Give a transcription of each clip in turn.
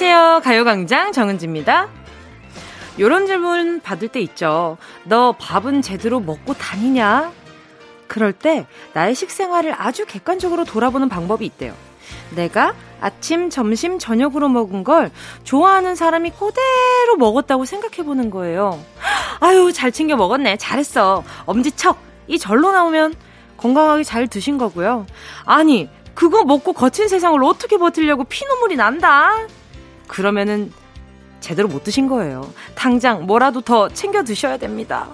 안녕하세요. 가요광장 정은지입니다. 요런 질문 받을 때 있죠. 너 밥은 제대로 먹고 다니냐? 그럴 때 나의 식생활을 아주 객관적으로 돌아보는 방법이 있대요. 내가 아침, 점심, 저녁으로 먹은 걸 좋아하는 사람이 그대로 먹었다고 생각해 보는 거예요. 아유, 잘 챙겨 먹었네. 잘했어. 엄지척. 이 절로 나오면 건강하게 잘 드신 거고요. 아니, 그거 먹고 거친 세상을 어떻게 버틸려고 피눈물이 난다? 그러면은 제대로 못 드신 거예요. 당장 뭐라도 더 챙겨 드셔야 됩니다.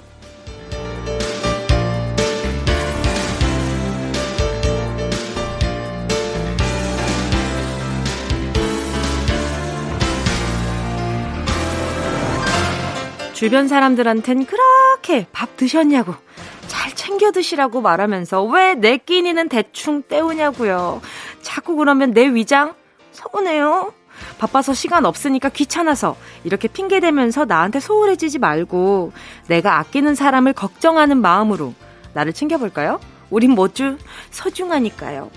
주변 사람들한텐 그렇게 밥 드셨냐고 잘 챙겨 드시라고 말하면서 왜 내 끼니는 대충 때우냐고요. 자꾸 그러면 내 위장 서운해요. 바빠서 시간 없으니까 귀찮아서 이렇게 핑계대면서 나한테 소홀해지지 말고 내가 아끼는 사람을 걱정하는 마음으로 나를 챙겨볼까요? 우린 모두 소중하니까요.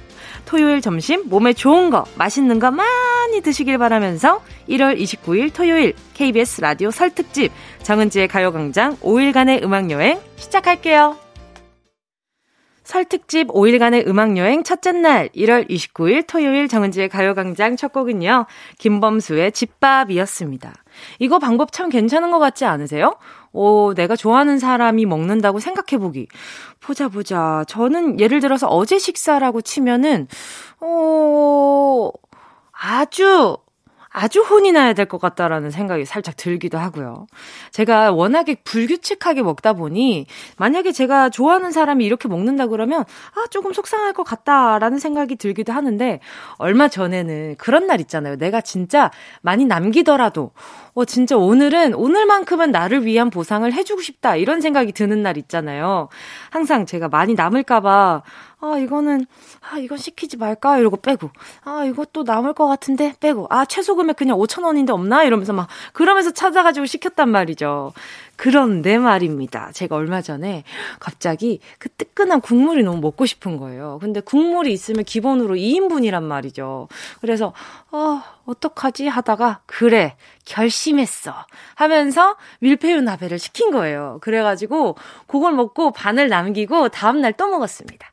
토요일 점심 몸에 좋은 거, 맛있는 거 많이 드시길 바라면서 1월 29일 토요일 KBS 라디오 설특집 정은지의 가요광장 5일간의 음악여행 시작할게요. 설 특집 5일간의 음악여행 첫째 날 1월 29일 토요일 정은지의 가요광장 첫 곡은요. 김범수의 집밥이었습니다. 이거 방법 참 괜찮은 것 같지 않으세요? 오, 내가 좋아하는 사람이 먹는다고 생각해보기. 보자, 보자. 저는 예를 들어서 어제 식사라고 치면은, 어, 아주 아주 혼이 나야 될 것 같다라는 생각이 살짝 들기도 하고요. 제가 워낙에 불규칙하게 먹다 보니 만약에 제가 좋아하는 사람이 이렇게 먹는다 그러면 아 조금 속상할 것 같다라는 생각이 들기도 하는데 얼마 전에는 그런 날 있잖아요. 내가 진짜 많이 남기더라도 어 진짜 오늘은 오늘만큼은 나를 위한 보상을 해주고 싶다 이런 생각이 드는 날 있잖아요. 항상 제가 많이 남을까봐 아, 이거는, 아, 이건 시키지 말까? 이러고 빼고. 아, 이것도 남을 것 같은데? 빼고. 아, 최소 금액 그냥 5천원인데 없나? 이러면서 막, 그러면서 찾아가지고 시켰단 말이죠. 그런데 말입니다. 제가 얼마 전에 갑자기 그 뜨끈한 국물이 너무 먹고 싶은 거예요. 근데 국물이 있으면 기본으로 2인분이란 말이죠. 그래서, 어, 어떡하지? 하다가, 그래, 결심했어. 하면서 밀푀유 나베를 시킨 거예요. 그래가지고, 그걸 먹고 반을 남기고 다음날 또 먹었습니다.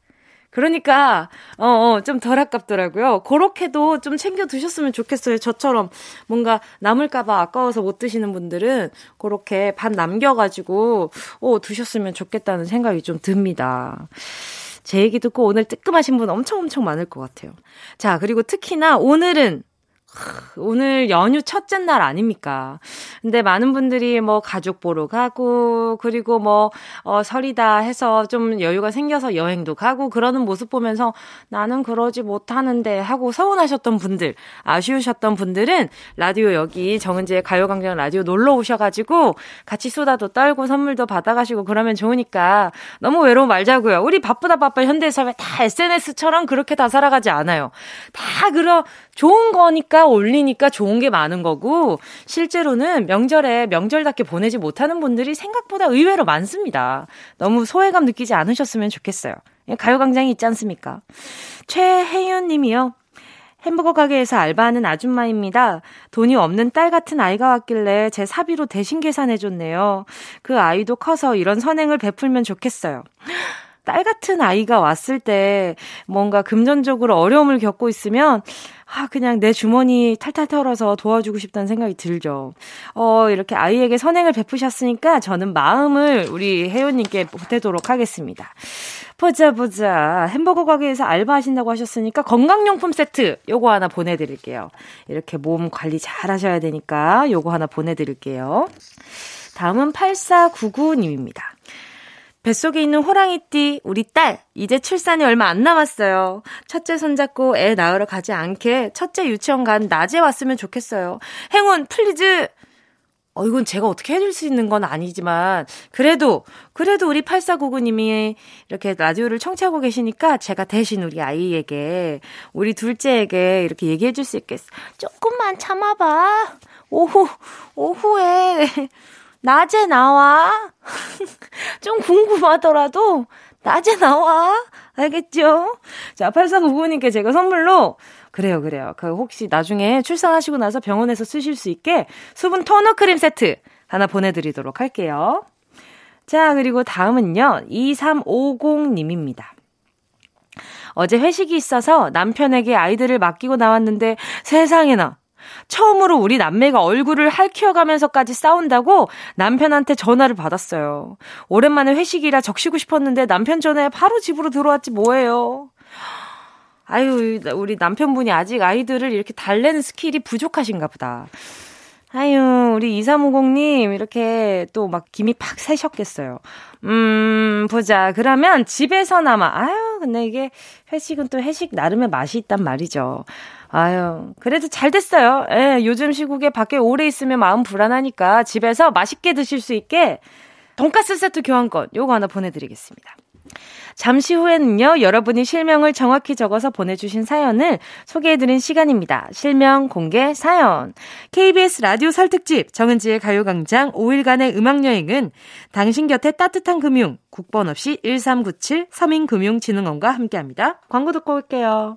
그러니까 어, 어, 좀 덜 아깝더라고요. 그렇게도 좀 챙겨 드셨으면 좋겠어요. 저처럼 뭔가 남을까봐 아까워서 못 드시는 분들은 그렇게 반 남겨가지고 어, 드셨으면 좋겠다는 생각이 좀 듭니다. 제 얘기 듣고 오늘 뜨끔하신 분 엄청 엄청 많을 것 같아요. 자, 그리고 특히나 오늘은 오늘 연휴 첫째 날 아닙니까? 근데 많은 분들이 뭐 가족 보러 가고, 그리고 뭐, 어, 설이다 해서 좀 여유가 생겨서 여행도 가고, 그러는 모습 보면서 나는 그러지 못하는데 하고 서운하셨던 분들, 아쉬우셨던 분들은 라디오 여기 정은지의 가요광장 라디오 놀러 오셔가지고 같이 수다도 떨고 선물도 받아가시고 그러면 좋으니까 너무 외로워 말자고요. 우리 바쁘다 바빠 현대사회 다 SNS처럼 그렇게 다 살아가지 않아요. 다 그런 좋은 거니까 올리니까 좋은 게 많은 거고 실제로는 명절에 명절답게 보내지 못하는 분들이 생각보다 의외로 많습니다. 너무 소외감 느끼지 않으셨으면 좋겠어요. 가요광장이 있지 않습니까? 최혜윤 님이요. 햄버거 가게에서 알바하는 아줌마입니다. 돈이 없는 딸 같은 아이가 왔길래 제 사비로 대신 계산해줬네요. 그 아이도 커서 이런 선행을 베풀면 좋겠어요. 딸 같은 아이가 왔을 때 뭔가 금전적으로 어려움을 겪고 있으면 아, 그냥 내 주머니 탈탈 털어서 도와주고 싶다는 생각이 들죠. 어, 이렇게 아이에게 선행을 베푸셨으니까 저는 마음을 우리 혜연님께 보태도록 하겠습니다. 보자, 보자. 햄버거 가게에서 알바하신다고 하셨으니까 건강용품 세트 요거 하나 보내드릴게요. 이렇게 몸 관리 잘 하셔야 되니까 요거 하나 보내드릴게요. 다음은 8499님입니다. 뱃속에 있는 호랑이띠, 우리 딸, 이제 출산이 얼마 안 남았어요. 첫째 손잡고 애 낳으러 가지 않게 첫째 유치원 간 낮에 왔으면 좋겠어요. 행운, please! 어, 이건 제가 어떻게 해줄 수 있는 건 아니지만, 그래도, 그래도 우리 8499님이 이렇게 라디오를 청취하고 계시니까 제가 대신 우리 아이에게, 우리 둘째에게 이렇게 얘기해 줄 수 있겠어. 조금만 참아봐. 오후, 오후에 낮에 나와. 좀 궁금하더라도 낮에 나와. 알겠죠? 자, 8499님께 제가 선물로 그래요, 그래요. 그 혹시 나중에 출산하시고 나서 병원에서 쓰실 수 있게 수분 토너 크림 세트 하나 보내드리도록 할게요. 자, 그리고 다음은요. 2350님입니다. 어제 회식이 있어서 남편에게 아이들을 맡기고 나왔는데 세상에나 처음으로 우리 남매가 얼굴을 할퀴어가면서까지 싸운다고 남편한테 전화를 받았어요. 오랜만에 회식이라 적시고 싶었는데 남편 전화에 바로 집으로 들어왔지 뭐예요. 아유, 우리 남편분이 아직 아이들을 이렇게 달래는 skill이 부족하신가 보다. 아유, 우리 2350님, 이렇게 또 막 김이 팍 새셨겠어요. 음, 보자. 그러면 집에서나마, 아유, 근데 이게 회식은 또 회식 나름의 맛이 있단 말이죠. 아유, 그래도 잘 됐어요. 예, 요즘 시국에 밖에 오래 있으면 마음 불안하니까 집에서 맛있게 드실 수 있게 돈가스 세트 교환권 요거 하나 보내드리겠습니다. 잠시 후에는요, 여러분이 실명을 정확히 적어서 보내주신 사연을 소개해드린 시간입니다. 실명 공개 사연. KBS 라디오 설특집 정은지의 가요광장 5일간의 음악여행은 당신 곁에 따뜻한 금융, 국번 없이 1397 서민금융진흥원과 함께합니다. 광고 듣고 올게요.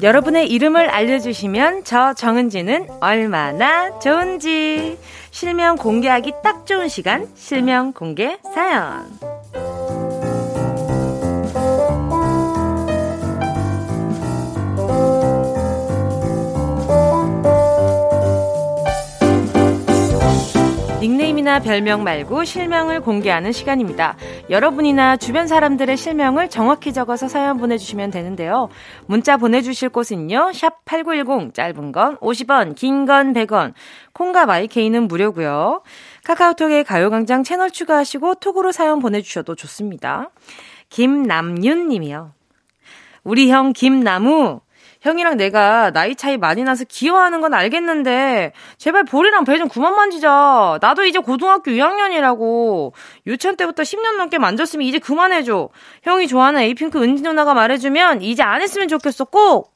여러분의 이름을 알려주시면 저 정은지는 얼마나 좋은지 실명 공개하기 딱 좋은 시간, 실명 공개 사연. 닉네임이나 별명 말고 실명을 공개하는 시간입니다. 여러분이나 주변 사람들의 실명을 정확히 적어서 사연 보내주시면 되는데요. 문자 보내주실 곳은요. 샵 8910 짧은 건 50원 긴 건 100원 콩과 마이케이는 무료고요. 카카오톡에 가요광장 채널 추가하시고 톡으로 사연 보내주셔도 좋습니다. 김남윤 님이요. 우리 형 김나무 형이랑 내가 나이 차이 많이 나서 귀여워하는 건 알겠는데 제발 볼이랑 배 좀 그만 만지자. 나도 이제 고등학교 2학년이라고. 유치원 때부터 10년 넘게 만졌으면 이제 그만해줘. 형이 좋아하는 에이핑크 은지 누나가 말해주면 이제 안 했으면 좋겠어. 꼭.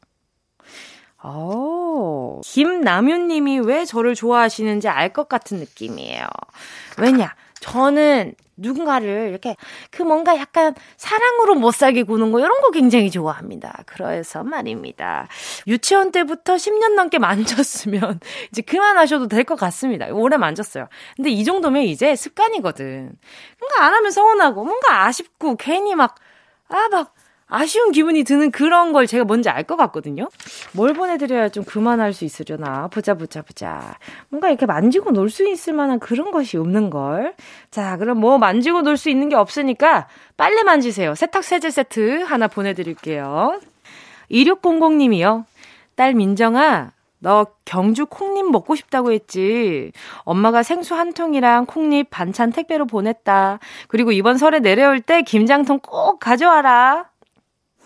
어, 김남윤 님이 왜 저를 좋아하시는지 알 것 같은 느낌이에요. 왜냐? 저는 누군가를 이렇게 그 뭔가 약간 사랑으로 못 살게 구는 거 이런 거 굉장히 좋아합니다. 그래서 말입니다. 유치원 때부터 10년 넘게 만졌으면 이제 그만하셔도 될 것 같습니다. 오래 만졌어요. 근데 이 정도면 이제 습관이거든. 뭔가 안 하면 서운하고 뭔가 아쉽고 괜히 막 아, 막 아쉬운 기분이 드는 그런 걸 제가 뭔지 알 것 같거든요. 뭘 보내드려야 좀 그만할 수 있으려나. 보자, 보자, 보자. 뭔가 이렇게 만지고 놀 수 있을 만한 그런 것이 없는 걸. 자, 그럼 뭐 만지고 놀 수 있는 게 없으니까 빨래 만지세요. 세탁 세제 세트 하나 보내드릴게요. 2600님이요. 딸 민정아, 너 경주 콩잎 먹고 싶다고 했지. 엄마가 생수 한 통이랑 콩잎 반찬 택배로 보냈다. 그리고 이번 설에 내려올 때 김장통 꼭 가져와라.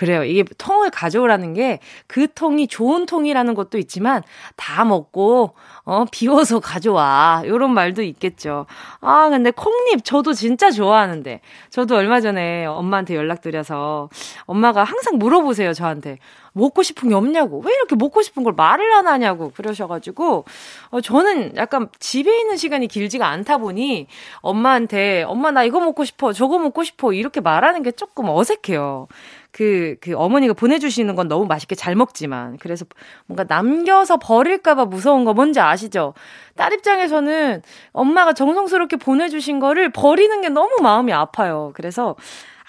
그래요. 이게 통을 가져오라는 게 그 통이 좋은 통이라는 것도 있지만 다 먹고 어 비워서 가져와. 요런 말도 있겠죠. 아, 근데 콩잎 저도 진짜 좋아하는데. 저도 얼마 전에 엄마한테 연락드려서 엄마가 항상 물어보세요, 저한테. 먹고 싶은 게 없냐고. 왜 이렇게 먹고 싶은 걸 말을 안 하냐고 그러셔 가지고, 어, 저는 약간 집에 있는 시간이 길지가 않다 보니 엄마한테 엄마 나 이거 먹고 싶어, 저거 먹고 싶어 이렇게 말하는 게 조금 어색해요. 그, 그 어머니가 보내주시는 건 너무 맛있게 잘 먹지만. 그래서 뭔가 남겨서 버릴까봐 무서운 거 뭔지 아시죠? 딸 입장에서는 엄마가 정성스럽게 보내주신 거를 버리는 게 너무 마음이 아파요. 그래서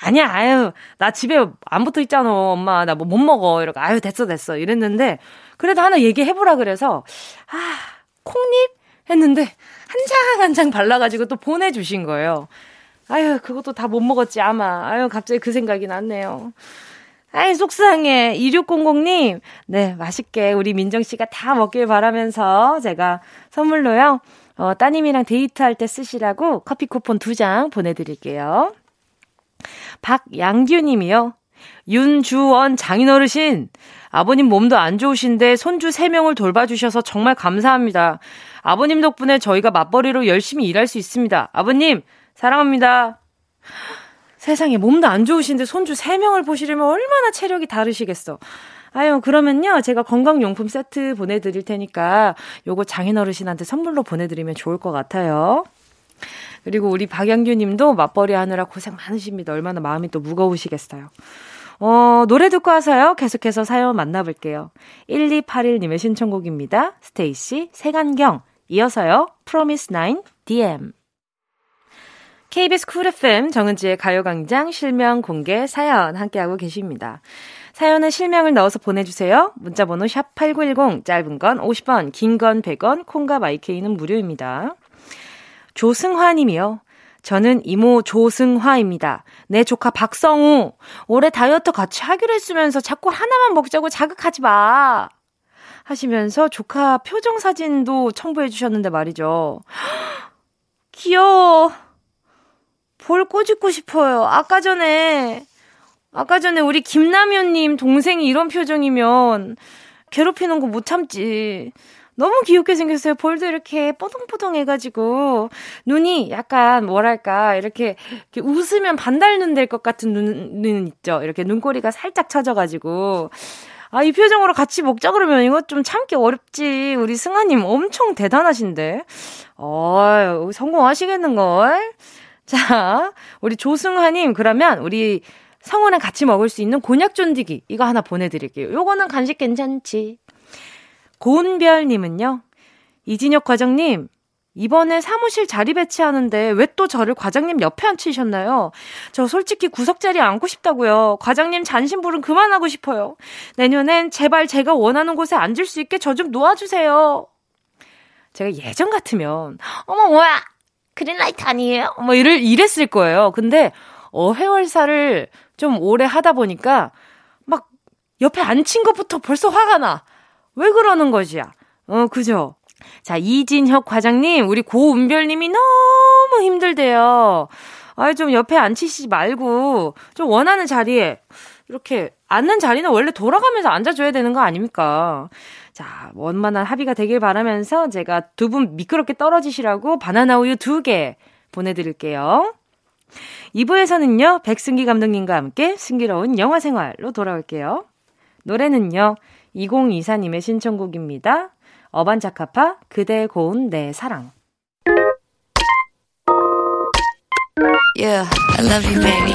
아니야, 아유, 나 집에 안 붙어 있잖아, 엄마. 나 뭐 못 먹어. 이러고, 아유, 됐어, 됐어. 이랬는데, 그래도 하나 얘기해보라 그래서, 아, 콩잎? 했는데, 한 장 한장 발라가지고 또 보내주신 거예요. 아유, 그것도 다 못 먹었지, 아마. 아유, 갑자기 그 생각이 났네요. 아이, 속상해. 2600님. 네, 맛있게 우리 민정씨가 다 먹길 바라면서 제가 선물로요. 어, 따님이랑 데이트할 때 쓰시라고 커피 쿠폰 두 장 보내드릴게요. 박양규 님이요. 윤주원 장인어르신, 아버님 몸도 안 좋으신데 손주 3명을 돌봐주셔서 정말 감사합니다. 아버님 덕분에 저희가 맞벌이로 열심히 일할 수 있습니다. 아버님, 사랑합니다. 세상에 몸도 안 좋으신데 손주 3명을 보시려면 얼마나 체력이 다르시겠어. 아유, 그러면요. 제가 건강용품 세트 보내드릴 테니까 요거 장인어르신한테 선물로 보내드리면 좋을 것 같아요. 그리고 우리 박양규 님도 맞벌이 하느라 고생 많으십니다. 얼마나 마음이 또 무거우시겠어요. 어, 노래 듣고 와서요. 계속해서 사연 만나볼게요. 1281님의 신청곡입니다. 스테이시, 색안경. 이어서요. 프로미스 9, DM. KBS 쿨 FM 정은지의 가요광장 실명 공개 사연 함께하고 계십니다. 사연은 실명을 넣어서 보내주세요. 문자번호 샵 8910, 짧은 건 50원, 긴 건 100원, 콩과 마이케이는 무료입니다. 조승화 님이요. 저는 이모 조승화입니다. 내 조카 박성우. 올해 다이어트 같이 하기로 했으면서 자꾸 하나만 먹자고 자극하지 마. 하시면서 조카 표정 사진도 첨부해 주셨는데 말이죠. 귀여워. 볼 꼬집고 싶어요. 아까 전에, 아까 전에 우리 김남현님 동생이 이런 표정이면 괴롭히는 거 못 참지. 너무 귀엽게 생겼어요. 볼도 이렇게 뽀동뽀동 해가지고, 눈이 약간, 뭐랄까, 이렇게, 이렇게 웃으면 반달눈 될 것 같은 눈, 눈 있죠. 이렇게 눈꼬리가 살짝 처져가지고. 아, 이 표정으로 같이 먹자 그러면 이거 좀 참기 어렵지. 우리 승아님 엄청 대단하신데. 어, 성공하시겠는걸? 자, 우리 조승화님, 그러면 우리 성훈랑 같이 먹을 수 있는 곤약 쫀디기, 이거 하나 보내드릴게요. 요거는 간식 괜찮지. 고은별님은요, 이진혁 과장님, 이번에 사무실 자리 배치하는데 왜 또 저를 과장님 옆에 앉히셨나요? 저 솔직히 구석 자리 앉고 싶다고요. 과장님 잔심부름 그만하고 싶어요. 내년엔 제발 제가 원하는 곳에 앉을 수 있게 저 좀 놓아주세요. 제가 예전 같으면, 어머, 뭐야! 그린라이트 아니에요? 뭐 이를 이랬을 거예요. 근데 어회월사를 좀 오래 하다 보니까 막 옆에 앉힌 것부터 벌써 화가 나. 왜 그러는 것이야? 어, 그죠? 자, 이진혁 과장님, 우리 고은별님이 너무 힘들대요. 아, 좀 옆에 앉히시지 말고, 좀 원하는 자리에, 이렇게, 앉는 자리는 원래 돌아가면서 앉아줘야 되는 거 아닙니까? 자, 원만한 합의가 되길 바라면서 제가 두 분 미끄럽게 떨어지시라고 바나나 우유 두 개 보내드릴게요. 2부에서는요, 백승기 감독님과 함께 승기로운 영화 생활로 돌아올게요. 노래는요, 2024님의 신청곡입니다. 어반자카파, 그대 고운 내 사랑. Yeah, I love you, baby.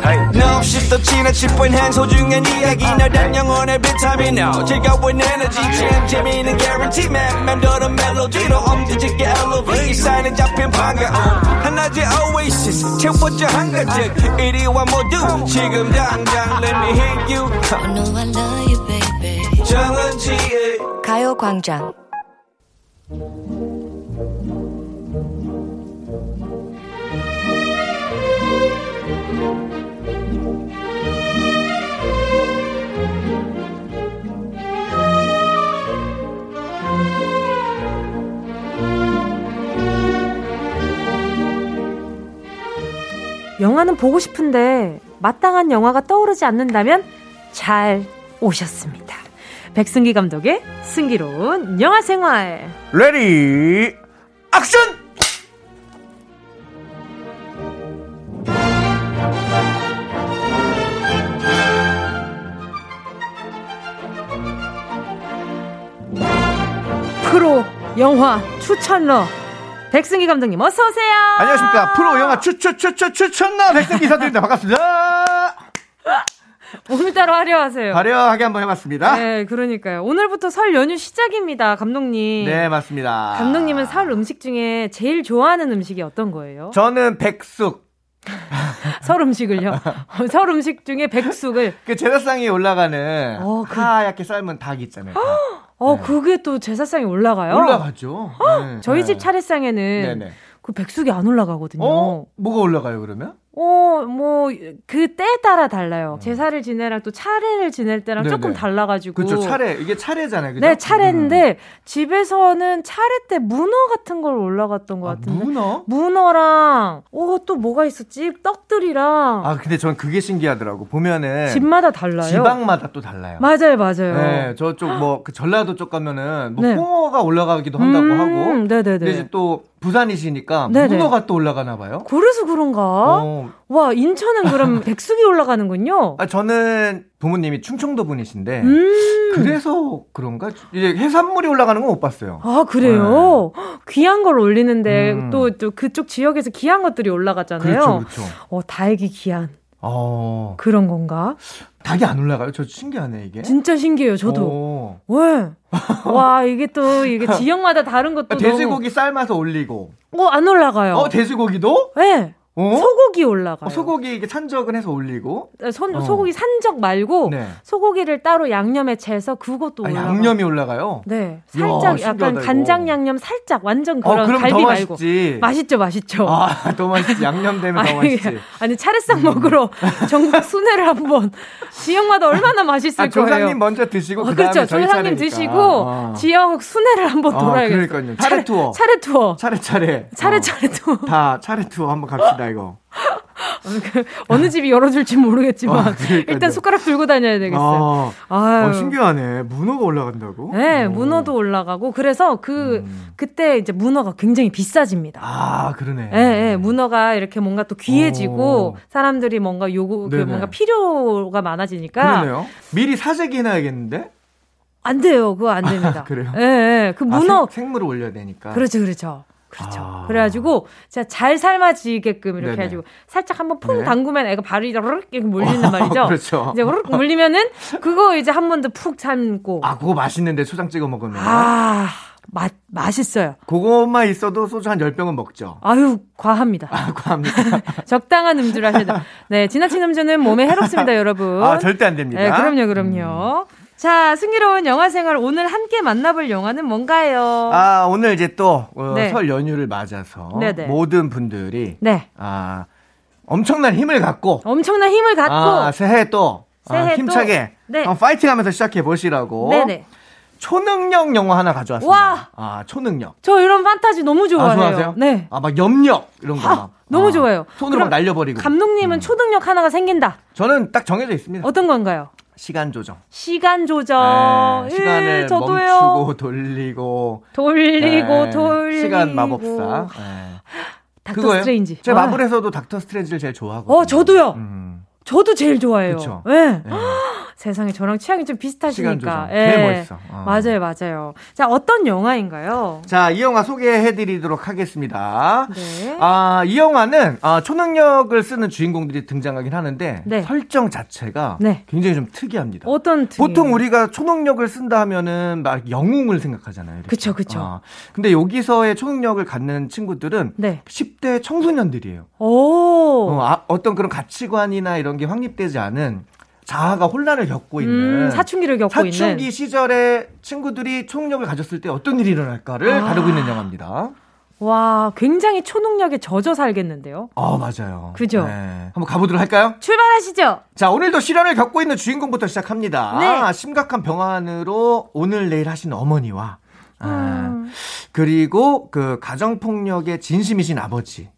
Hey. No, 없이 또 지나칠 뻔한 소중한 이야기. 너란 영혼의 비타민. No 즐거운 에너지. 참 재미있는 guarantee man. 맘대로 멜로디로 엄지짓게 elevate. 이 사인은 잡힌 반가움 하나의 oasis. 채워져 한가득 이리와 모두 지금 당장 let me hit you. I know I love you, baby. 정은지의 가요광장 영화는 보고 싶은데 마땅한 영화가 떠오르지 않는다면 잘 오셨습니다. 백승기 감독의 승기로운 영화 생활. Ready action! 프로 영화 추천러 백승기 감독님 어서 오세요. 안녕하십니까 프로 영화 추추추추 추천러 백승기 사드립니다. 반갑습니다. 오늘따라 화려하세요. 화려하게 한번 해봤습니다. 네, 그러니까요. 오늘부터 설 연휴 시작입니다, 감독님. 네, 맞습니다. 감독님은 설 음식 중에 제일 좋아하는 음식이 어떤 거예요? 저는 백숙. 설 음식을요? 설 음식 중에 백숙을. 그 제사상에 올라가는 어, 그... 하얗게 삶은 닭 있잖아요. 닭. 어, 네. 그게 또 제사상에 올라가요? 올라가죠. 네. 저희 집 차례상에는 네네. 그 백숙이 안 올라가거든요. 어? 뭐가 올라가요, 그러면? 어, 뭐, 그 때에 따라 달라요. 음. 제사를 지내랑 또 차례를 지낼 때랑 네네. 조금 달라가지고. 그렇죠. 차례. 이게 차례잖아요. 그죠? 네, 차례인데, 음. 집에서는 차례 때 문어 같은 걸 올라갔던 것 아, 같은데. 문어? 문어랑, 어, 또 뭐가 있었지? 떡들이랑. 아, 근데 전 그게 신기하더라고. 보면은. 집마다 달라요. 지방마다 또 달라요. 맞아요, 맞아요. 네, 저쪽 뭐, 그 전라도 쪽 가면은, 뭐, 네. 홍어가 올라가기도 한다고 음, 하고. 네네네. 근데 이제 또, 부산이시니까 네네. 문어가 또 올라가나 봐요. 그래서 그런가? 어. 와 인천은 그럼 백숙이 올라가는군요. 아 저는 부모님이 충청도 분이신데 음. 그래서 그런가? 이제 해산물이 올라가는 건 못 봤어요. 아 그래요? 네. 귀한 걸 올리는데 또또 음. 또 그쪽 지역에서 귀한 것들이 올라가잖아요. 그렇죠, 그렇죠. 어 닭이 귀한. 어. 그런 건가? 닭이 안 올라가요? 저 신기하네, 이게. 진짜 신기해요, 저도. 오. 왜? 와, 이게 또, 이게 지역마다 다른 것도. 돼지고기 너무... 삶아서 올리고. 어, 안 올라가요. 어, 돼지고기도? 네. 어? 소고기 올라가요. 어, 소고기 이게 산적은 해서 올리고. 네, 선, 어. 소고기 산적 말고 네. 소고기를 따로 양념에 채서 그것도 올라가요. 아, 양념이 올라가요? 네. 살짝 이야, 약간 간장 양념 살짝 완전 어, 그런 어, 갈비 말고. 맛있지. 맛있죠, 맛있죠. 아, 더 맛있지. 양념 되면 더 맛있지. 아니, 차례상 음. 먹으러 전국 순회를 한번 지역마다 얼마나 맛있을 아, 거예요. 조상님 먼저 드시고 어, 그렇죠. 조상님 드시고 아. 지역 순회를 한번 아, 돌아야겠어요. 그러니까요. 차례 투어. 차례 투어. 차례 차례. 차례 차례 투어. 다 차례 투어 한번 갑시다 이거. 어느 집이 열어줄지 모르겠지만 아, 일단 숟가락 들고 다녀야 되겠어요. 아, 아 신기하네. 문어가 올라간다고? 네, 오. 문어도 올라가고 그래서 그 음. 그때 이제 문어가 굉장히 비싸집니다. 아, 그러네. 네, 네 문어가 이렇게 뭔가 또 귀해지고 오. 사람들이 뭔가 요구 그 뭔가 필요가 많아지니까 그러네요. 미리 사재기 해놔야겠는데? 안 돼요. 그거 안 됩니다. 그래요? 예, 네, 그 문어 아, 생, 생물을 올려야 되니까. 그렇죠, 그렇죠. 그렇죠. 아. 그래가지고 제가 잘 삶아지게끔 이렇게 네네. 해가지고 살짝 한번 퐁 네. 담그면 애가 바로 이렇게 물린단 말이죠. 그렇죠. 이제 르륵 물리면은 그거 이제 한 번 더 푹 삶고. 아 그거 맛있는데 초장 찍어 먹으면. 아 맛, 맛있어요. 그것만 있어도 소주 한 10병은 먹죠. 아유, 과합니다. 아, 과합니다. 적당한 음주를 하셔야 돼요. 네, 지나친 음주는 몸에 해롭습니다, 여러분. 아, 절대 안 됩니다. 네, 그럼요, 그럼요. 음. 자, 승기로운 영화 생활 오늘 함께 만나볼 영화는 뭔가요? 아, 오늘 이제 또설 어, 네. 연휴를 맞아서 네네. 모든 분들이 네. 아, 엄청난 힘을 갖고 엄청난 힘을 갖고 아, 새해 또 아, 새해 아, 힘차게 또, 네. 파이팅하면서 시작해 보시라고. 네네. 초능력 영화 하나 가져왔습니다. 와! 아, 초능력. 저 이런 판타지 너무 좋아해요. 아, 좋아하세요? 네. 아, 막 염력 이런 거. 아, 너무 아, 좋아요. 손으로 막 날려버리고. 감독님은 음. 초능력 하나가 생긴다. 저는 딱 정해져 있습니다. 어떤 건가요? 시간 조정. 시간 조정. 네, 시간을 예, 멈추고 돌리고 돌리고 네, 돌리고 시간 마법사. 네. 닥터 그거예요? 스트레인지. 제 마블에서도 닥터 스트레인지를 제일 좋아하고. 어, 저도요. 음. 저도 제일 좋아해요. 그쵸? 네. 네. 세상에 저랑 취향이 좀 비슷하시니까. 예. 멋있어. 어. 맞아요, 맞아요. 자, 어떤 영화인가요? 자, 이 영화 소개해드리도록 하겠습니다. 네. 아, 이 영화는 아, 초능력을 쓰는 주인공들이 등장하긴 하는데 네. 설정 자체가 네. 굉장히 좀 특이합니다. 어떤 특이? 보통 우리가 초능력을 쓴다 하면은 막 영웅을 생각하잖아요. 그렇죠, 그렇죠. 아, 근데 여기서의 초능력을 갖는 친구들은 네. 10대 청소년들이에요. 오. 어, 아, 어떤 그런 가치관이나 이런 게 확립되지 않은 자아가 혼란을 겪고 있는 음, 사춘기를 겪고 사춘기 있는 사춘기 시절에 친구들이 초능력을 가졌을 때 어떤 일이 일어날까를 아. 다루고 있는 영화입니다. 와, 굉장히 초능력에 젖어 살겠는데요? 아, 맞아요. 그죠? 네. 한번 가보도록 할까요? 출발하시죠! 자, 오늘도 실현을 겪고 있는 주인공부터 시작합니다. 네. 심각한 병환으로 오늘 내일 하신 어머니와, 아, 음. 그리고 그 가정폭력의 진심이신 아버지.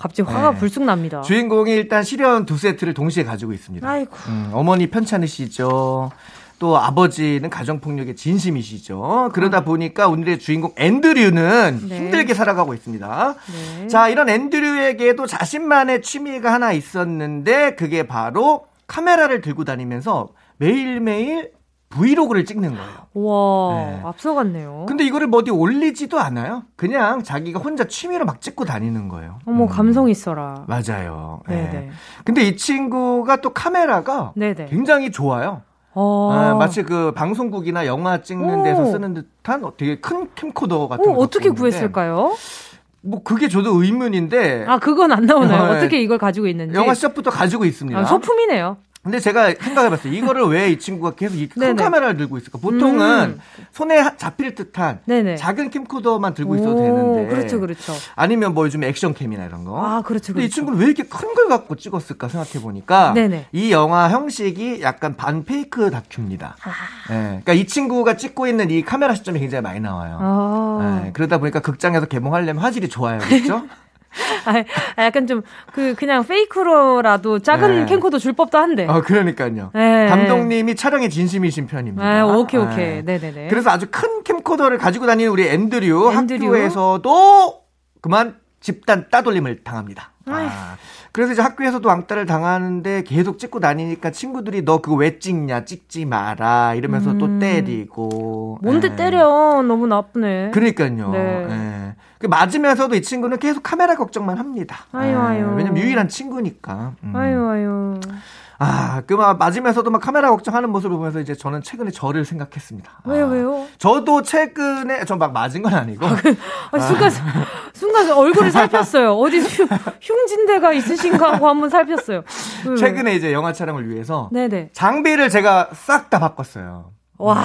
갑자기 화가 네. 불쑥 납니다. 주인공이 일단 시련 두 세트를 동시에 가지고 있습니다. 아이고. 음, 어머니 편찮으시죠. 또 아버지는 가정폭력의 진심이시죠. 그러다 음. 보니까 오늘의 주인공 앤드류는 네. 힘들게 살아가고 있습니다. 네. 자, 이런 앤드류에게도 자신만의 취미가 하나 있었는데 그게 바로 카메라를 들고 다니면서 매일매일 브이로그를 찍는 거예요. 와, 네. 앞서갔네요. 근데 이거를 뭐 어디 올리지도 않아요. 그냥 자기가 혼자 취미로 막 찍고 다니는 거예요. 어머, 음. 감성 있어라. 맞아요. 네. 네. 근데 이 친구가 또 카메라가 네네. 굉장히 좋아요. 어. 아, 마치 그 방송국이나 영화 찍는 오. 데서 쓰는 듯한 되게 큰 캠코더 같은 거. 어떻게 구했을까요? 뭐 그게 저도 의문인데. 아 그건 안 나오나요? 네. 어떻게 이걸 가지고 있는지. 영화 시작부터 가지고 있습니다. 아, 소품이네요. 근데 제가 생각해봤어요. 이거를 왜 이 친구가 계속 이 큰 카메라를 들고 있을까? 보통은 음. 손에 잡힐 듯한 네네. 작은 캠코더만 들고 있어도 되는데. 그렇죠, 그렇죠. 아니면 뭐 요즘 액션캠이나 이런 거. 아, 그렇죠, 근데 그렇죠. 이 친구는 왜 이렇게 큰 걸 갖고 찍었을까 생각해보니까. 네네. 이 영화 형식이 약간 반 페이크 다큐입니다. 아. 네, 그러니까 이 친구가 찍고 있는 이 카메라 시점이 굉장히 많이 나와요. 아. 네, 그러다 보니까 극장에서 개봉하려면 화질이 좋아요. 그렇죠? 아, 약간 좀, 그, 그냥 fake로라도 작은 네. 캠코더 줄 법도 한데. 어, 그러니까요. 네. 감독님이 촬영에 진심이신 편입니다. 아, 오케이, 오케이. 네. 네네네. 그래서 아주 큰 캠코더를 가지고 다니는 우리 앤드류, 앤드류? 학교에서도 그만 집단 따돌림을 당합니다. 아. 그래서 이제 학교에서도 왕따를 당하는데 계속 찍고 다니니까 친구들이 너 그거 왜 찍냐 찍지 마라 이러면서 음. 또 때리고 뭔데 에. 예. 때려 너무 나쁘네 그러니까요 네. 예. 그 맞으면서도 이 친구는 계속 카메라 걱정만 합니다 아유 아유 왜냐면 유일한 친구니까 음. 아유 아유 아, 그 막 맞으면서도 막 카메라 걱정하는 모습을 보면서 이제 저는 최근에 저를 생각했습니다. 왜요, 아, 왜요? 저도 최근에 저 막 맞은 건 아니고. 아, 그, 아, 순간 순간 얼굴을 살폈어요. 어디 흉, 흉진 데가 있으신가 하고 한번 살폈어요. 왜, 최근에 왜? 이제 영화 촬영을 위해서 네네. 장비를 제가 싹 다 바꿨어요. 와. 음.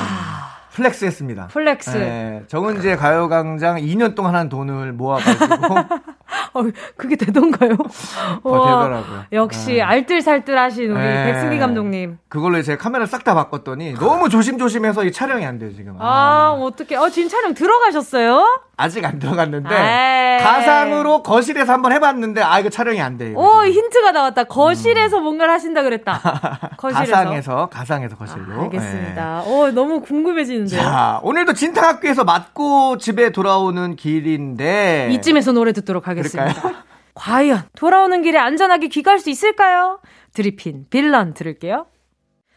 flex 했습니다. flex. 네, 정은지의 가요광장 2년 동안 한 돈을 모아가지고. 어, 그게 되던가요? 어, 되더라고요. 역시 네. 알뜰살뜰하신 우리 네. 백승기 감독님. 그걸로 제가 카메라 싹 다 바꿨더니 너무 조심조심해서 이 촬영이 안 돼요, 지금. 아, 아. 어떻게. 어, 지금 촬영 들어가셨어요? 아직 안 들어갔는데 에이. 가상으로 거실에서 한번 해봤는데 아 이거 촬영이 안 돼요. 오 지금. 힌트가 나왔다. 거실에서 음. 뭔가를 하신다 그랬다. 거실에서. 가상에서 가상에서 거실로. 아, 알겠습니다. 네. 오 너무 궁금해지는데요. 자 오늘도 진탕학교에서 맞고 집에 돌아오는 길인데 이쯤에서 노래 듣도록 하겠습니다. 그럴까요? 과연 돌아오는 길에 안전하게 귀가할 수 있을까요? 드리핀 빌런 들을게요.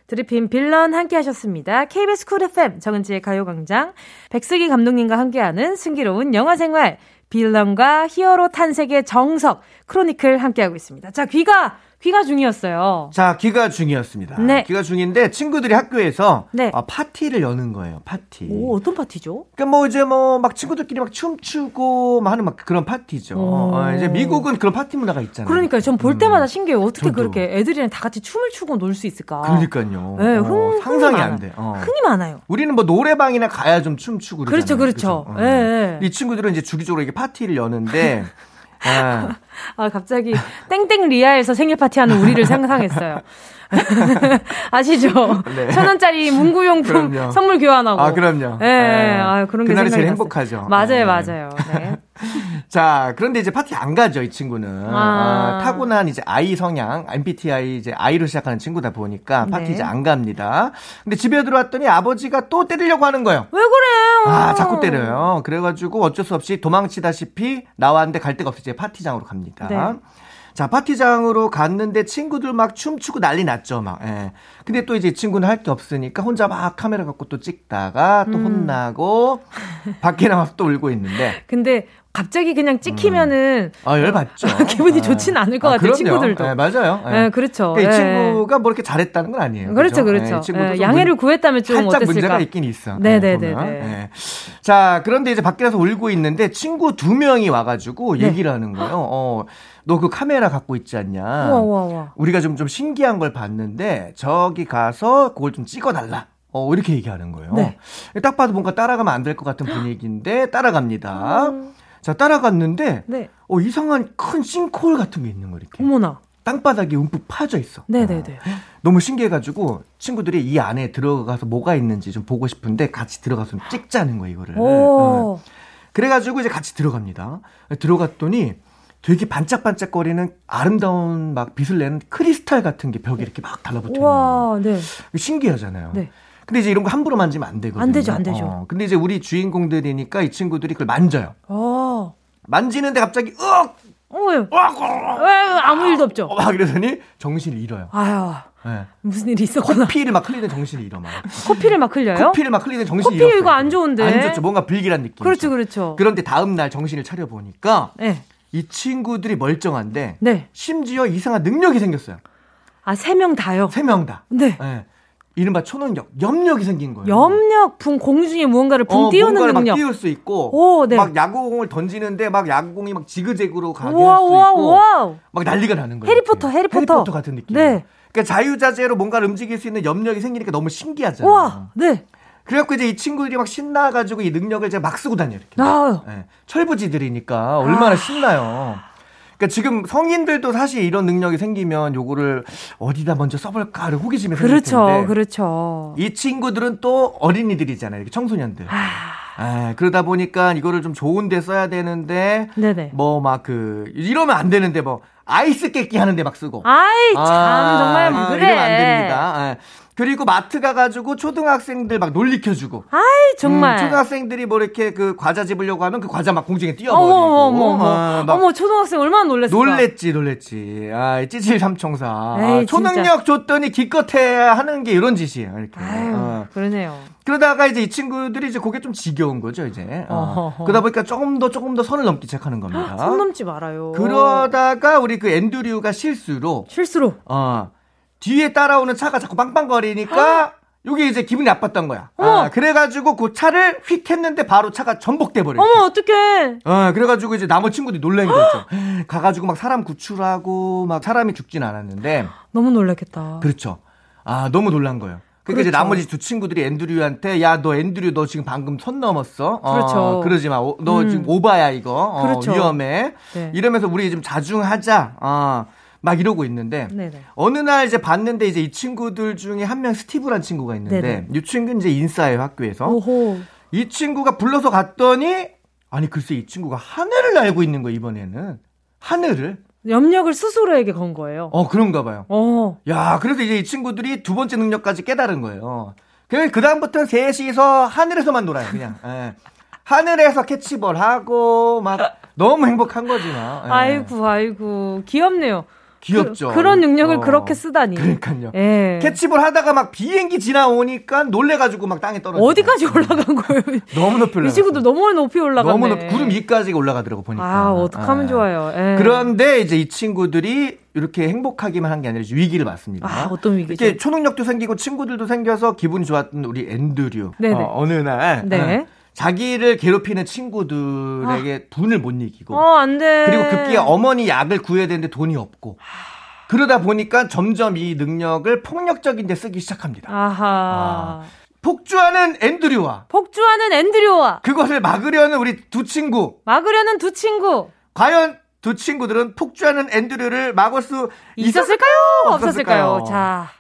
드리핀 빌런 함께 하셨습니다. KBS 쿨 FM 정은지의 가요광장 백승기 감독님과 함께하는 승기로운 영화생활 빌런과 히어로 탄생의 정석 크로니클 함께하고 있습니다. 자 귀가 귀가 중이었어요. 자, 귀가 중이었습니다. 네. 귀가 중인데 친구들이 학교에서 네. 아, 파티를 여는 거예요. 파티. 오, 어떤 파티죠? 그러니까 뭐 이제 뭐 막 친구들끼리 막 춤추고 막 하는 막 그런 파티죠. 어, 이제 미국은 그런 파티 문화가 있잖아요. 그러니까 전볼 때마다 음. 신기해요. 어떻게 저도. 그렇게 애들이랑 다 같이 춤을 추고 놀 수 있을까? 그러니까요. 네, 흥, 어, 상상이 안 돼. 어. 흥이 많아요. 우리는 뭐 노래방이나 가야 좀 춤추고 그러잖아요. 그렇죠, 그렇죠. 어. 네, 네. 이 친구들은 이제 주기적으로 이게 파티를 여는데 아. 아, 갑자기 땡땡 리아에서 생일 파티하는 우리를 상상했어요. 아시죠? 네. 천 원짜리 문구용품 그럼요. 선물 교환하고. 아, 그럼요. 예, 네. 아, 그런 게 그날이 제일 행복하죠. 맞아요, 네. 맞아요. 네. 자, 그런데 이제 파티 안 가죠, 이 친구는. 아. 아, 타고난 이제 아이 성향, MBTI 이제 아이로 시작하는 친구다 보니까 파티 네. 이제 안 갑니다. 근데 집에 들어왔더니 아버지가 또 때리려고 하는 거예요. 왜 그래요? 아, 자꾸 때려요. 그래가지고 어쩔 수 없이 도망치다시피 나왔는데 갈 데가 없이 이제 파티장으로 갑니다. 네. 자, 파티장으로 갔는데 친구들 막 춤추고 난리 났죠, 막. 예. 근데 또 이제 친구는 할 게 없으니까 혼자 막 카메라 갖고 또 찍다가 또 음. 혼나고 밖에 나와서 또 울고 있는데. 근데 갑자기 그냥 찍히면은 음. 아 열받죠. 기분이 아. 좋진 않을 것 아, 같아요. 친구들도. 네, 맞아요. 네, 네 그렇죠. 그러니까 이 친구가 뭐 이렇게 잘했다는 건 아니에요. 그렇죠, 그렇죠. 네, 양해를 구했다면 좀 살짝 어땠을까? 문제가 있긴 있어. 네 네네. 네, 자 그런데 이제 밖에 나서 울고 있는데 친구 두 명이 와가지고 네. 얘기를 하는 거예요. 어. 너 그 카메라 갖고 있지 않냐? 우와, 우와, 우와. 우리가 좀, 좀 신기한 걸 봤는데, 저기 가서 그걸 좀 찍어달라. 어, 이렇게 얘기하는 거예요. 네. 딱 봐도 뭔가 따라가면 안 될 것 같은 분위기인데, 따라갑니다. 음. 자, 따라갔는데, 네. 어, 이상한 큰 싱크홀 같은 게 있는 거 이렇게. 어머나. 땅바닥이 움푹 파져 있어. 네네네. 어. 너무 신기해가지고 친구들이 이 안에 들어가서 뭐가 있는지 좀 보고 싶은데 같이 들어가서 찍자는 거야 이거를. 어. 그래가지고 이제 같이 들어갑니다. 들어갔더니 되게 반짝반짝거리는 아름다운 막 빛을 내는 크리스탈 같은 게 벽에 이렇게 막 달라붙어 있는 거예요. 네. 신기하잖아요. 네. 근데 이제 이런 거 함부로 만지면 안 되거든요. 안 되죠, 안 되죠. 어, 근데 이제 우리 주인공들이니까 이 친구들이 그걸 만져요. 어. 만지는데 갑자기 으악! 어, 왜? 아무 일도 없죠. 막 이러더니 정신을 잃어요. 아유. 네. 무슨 일이 있었구나. 코피를 막 흘리는 정신을 잃어 막. 코피를 막 흘려요? 코피를 막 흘리는 정신이 코피 이거 안 좋은데. 안 좋죠. 뭔가 불길한 느낌. 그렇죠, 그렇죠. 그런데 다음 날 정신을 차려 보니까 네. 이 친구들이 멀쩡한데 네. 심지어 이상한 능력이 생겼어요. 아, 세 명 다요? 세 명 다. 네. 네. 이른바 초능력, 염력이 생긴 거예요. 염력, 붕 공중에 무언가를 붕 어, 띄우는 능력. 막 띄울 수 있고, 오, 네. 막 야구공을 던지는데 막 야구공이 막 지그재그로 가게 우와, 할수 있고, 우와. 막 난리가 나는 거예요. 해리포터, 해리포터, 해리포터 같은 느낌. 네. 그러니까 자유자재로 뭔가를 움직일 수 있는 염력이 생기니까 너무 신기하잖아요. 와, 네. 그래갖고 이제 이 친구들이 막 신나가지고 이 능력을 이제 막 쓰고 다녀 이렇게. 아. 네. 철부지들이니까 얼마나 아. 신나요. 그러니까 지금 성인들도 사실 이런 능력이 생기면 요거를 어디다 먼저 써볼까를 호기심이 그렇죠, 텐데. 그렇죠. 이 친구들은 또 어린이들이잖아요. 이렇게 청소년들. 아... 아, 그러다 보니까 이거를 좀 좋은데 써야 되는데, 뭐 막 그 이러면 안 되는데 뭐 아이스 깨끼 하는데 막 쓰고. 아이 참 아, 정말 아, 그래. 이러면 안 됩니다. 아. 그리고 마트 가가지고 초등학생들 막 놀리켜주고. 아이, 정말. 음, 초등학생들이 뭐 이렇게 그 과자 집으려고 하면 그 과자 막 공중에 띄워버리고. 어머, 어머, 어머. 아, 어머, 초등학생 얼마나 놀랬을까. 놀랬지, 놀랬지. 아, 찌질 삼총사. 에이, 아, 초능력 줬더니 기껏해 하는 게 이런 짓이에요, 이렇게. 아유, 어. 그러네요. 그러다가 이제 이 친구들이 이제 그게 좀 지겨운 거죠, 이제. 어. 그러다 보니까 조금 더 조금 더 선을 넘기 시작하는 겁니다. 선 넘지 말아요. 그러다가 우리 그 앤드류가 실수로. 실수로. 어. 뒤에 따라오는 차가 자꾸 빵빵거리니까 여기 이제 기분이 나빴던 거야. 아, 그래가지고 그 차를 휙 했는데 바로 차가 전복돼 버렸어. 어머 어떡해. 어, 그래가지고 이제 나머지 친구들이 놀란 거죠. 가가지고 막 사람 구출하고 막 사람이 죽진 않았는데. 너무 놀랐겠다. 그렇죠. 아 너무 놀란 거예요. 그러니까 그렇죠. 이제 나머지 두 친구들이 앤드류한테 야 너 앤드류 너 지금 방금 선 넘었어. 어, 그렇죠. 그러지 마. 너 음. 지금 오바야 이거. 어, 그렇죠. 위험해. 네. 이러면서 우리 좀 자중하자. 어. 막 이러고 있는데 네네. 어느 날 이제 봤는데 이제 이 친구들 중에 한 명 스티브란 친구가 있는데 네네. 이 친구는 이제 인싸예요 학교에서 오호. 이 친구가 불러서 갔더니 아니 글쎄 이 친구가 하늘을 알고 있는 거 이번에는 하늘을 염력을 스스로에게 건 거예요. 어 그런가 봐요. 어. 야 그래서 이제 이 친구들이 두 번째 능력까지 깨달은 거예요. 그래서 그 다음부터는 셋이서 하늘에서만 놀아요 그냥. 예. 하늘에서 캐치볼 하고 막 너무 행복한 거지 막. 예. 아이고 아이고 귀엽네요. 귀엽죠. 그, 런 능력을 어. 그렇게 쓰다니. 그러니까요. 예. 캐치볼 하다가 막 비행기 지나오니까 놀래가지고 막 땅에 떨어져. 어디까지 올라간 거예요? 너무 높이 올라가. 이 친구도 너무 높이 올라가네. 너무 높이 구름 위까지 올라가더라고 보니까. 아 어떡하면 아. 좋아요. 예. 그런데 이제 이 친구들이 이렇게 행복하기만 한 게 아니라 위기를 맞습니다. 아, 어떤 위기죠? 이렇게 초능력도 생기고 친구들도 생겨서 기분이 좋았던 우리 앤드류. 네네. 어, 어느 날. 네. 어, 자기를 괴롭히는 친구들에게 아. 분을 못 이기고. 어, 안 돼. 그리고 급기야 어머니 약을 구해야 되는데 돈이 없고. 그러다 보니까 점점 이 능력을 폭력적인 데 쓰기 시작합니다. 아하. 아. 폭주하는 앤드류와 폭주하는 앤드류와 그것을 막으려는 우리 두 친구 막으려는 두 친구 과연 두 친구들은 폭주하는 앤드류를 막을 수 있었을까요? 없었을까요? 없었을까요? 자,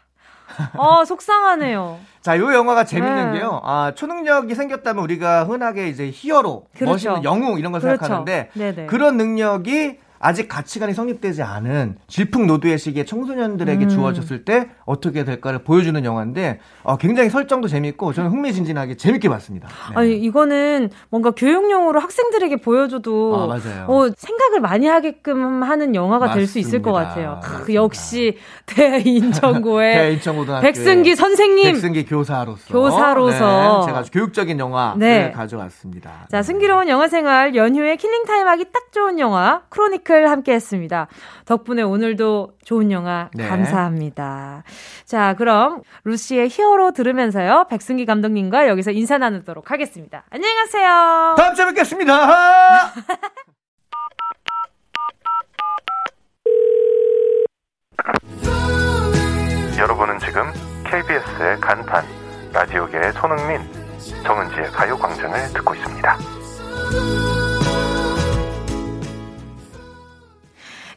어 속상하네요. 자, 요 영화가 재밌는 네. 게요. 아, 초능력이 생겼다면 우리가 흔하게 이제 히어로, 그렇죠. 멋있는 영웅 이런 걸 그렇죠. 생각하는데 네네. 그런 능력이 아직 가치관이 성립되지 않은 질풍노도의 시기에 청소년들에게 음. 주어졌을 때 어떻게 될까를 보여주는 영화인데 어, 굉장히 설정도 재밌고 저는 흥미진진하게 재밌게 봤습니다. 네. 아니 이거는 뭔가 교육용으로 학생들에게 보여줘도 아, 어, 생각을 많이 하게끔 하는 영화가 될 수 있을 것 같아요. 크, 역시 대인천고의 대인천고등학교 백승기 선생님, 백승기 교사로서 교사로서 네, 제가 아주 교육적인 영화를 네. 가져왔습니다. 자 승기로운 영화 생활 연휴에 killing time하기 딱 좋은 영화 크로니클 뮤지컬 함께 했습니다. 덕분에 오늘도 좋은 영화 네. 감사합니다. 자, 그럼 루시의 히어로 들으면서요. 백승기 감독님과 여기서 인사 나누도록 하겠습니다. 안녕히 가세요. 다음 주에 뵙겠습니다. 여러분은 지금 KBS의 간판 라디오계의 손흥민 정은지의 가요광장을 듣고 있습니다.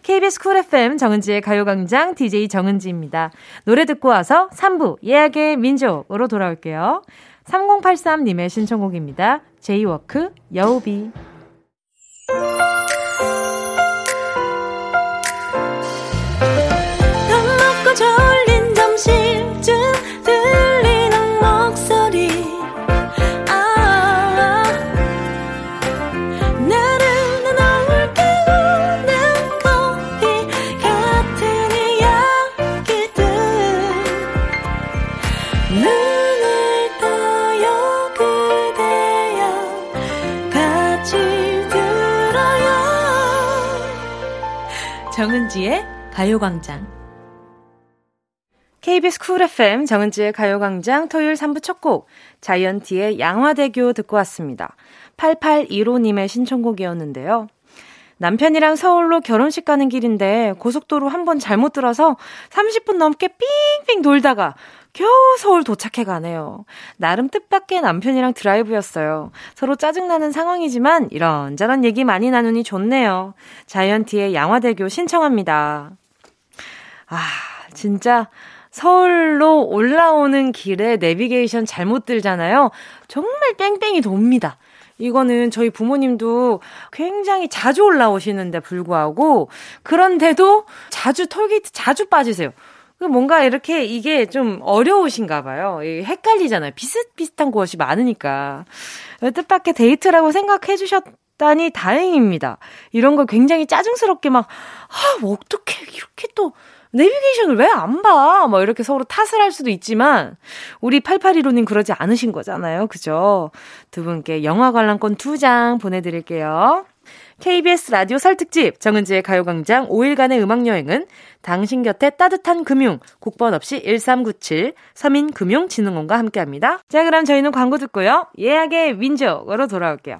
KBS 쿨 FM 정은지의 가요광장 DJ 정은지입니다. 노래 듣고 와서 3부 예약의 민족으로 돌아올게요. 3083님의 신청곡입니다. 제이워크 여우비 정은지의 가요광장 KBS 쿨 FM 정은지의 가요광장 토요일 3부 첫 곡, 자이언티의 양화대교 듣고 왔습니다. 8815님의 신청곡이었는데요. 남편이랑 서울로 결혼식 가는 길인데 고속도로 한 번 잘못 들어서 30분 넘게 삥삥 돌다가 겨우 서울 도착해 가네요. 나름 뜻밖의 남편이랑 드라이브였어요. 서로 짜증나는 상황이지만 이런저런 얘기 많이 나누니 좋네요. 자이언티의 양화대교 신청합니다. 아, 진짜 서울로 올라오는 길에 내비게이션 잘못 들잖아요. 정말 뺑뺑이 돕니다. 이거는 저희 부모님도 굉장히 자주 올라오시는데 불구하고 그런데도 자주 톨게이트 자주 빠지세요. 그 뭔가 이렇게 이게 좀 어려우신가 봐요. 헷갈리잖아요. 비슷비슷한 곳이 많으니까. 뜻밖의 데이트라고 생각해 주셨 다니 다행입니다. 이런 거 굉장히 짜증스럽게 막, 아, 뭐 어떻게 이렇게 또 내비게이션을 왜 안 봐? 뭐 이렇게 서로 탓을 할 수도 있지만 우리 8815님 그러지 않으신 거잖아요. 그죠? 두 분께 영화 관람권 두장 보내드릴게요. KBS 라디오 설 특집 정은지의 가요광장 5일간의 음악여행은 당신 곁에 따뜻한 금융 국번 없이 1397 서민금융진흥원과 함께합니다. 자 그럼 저희는 광고 듣고요. 예약의 민족으로 돌아올게요.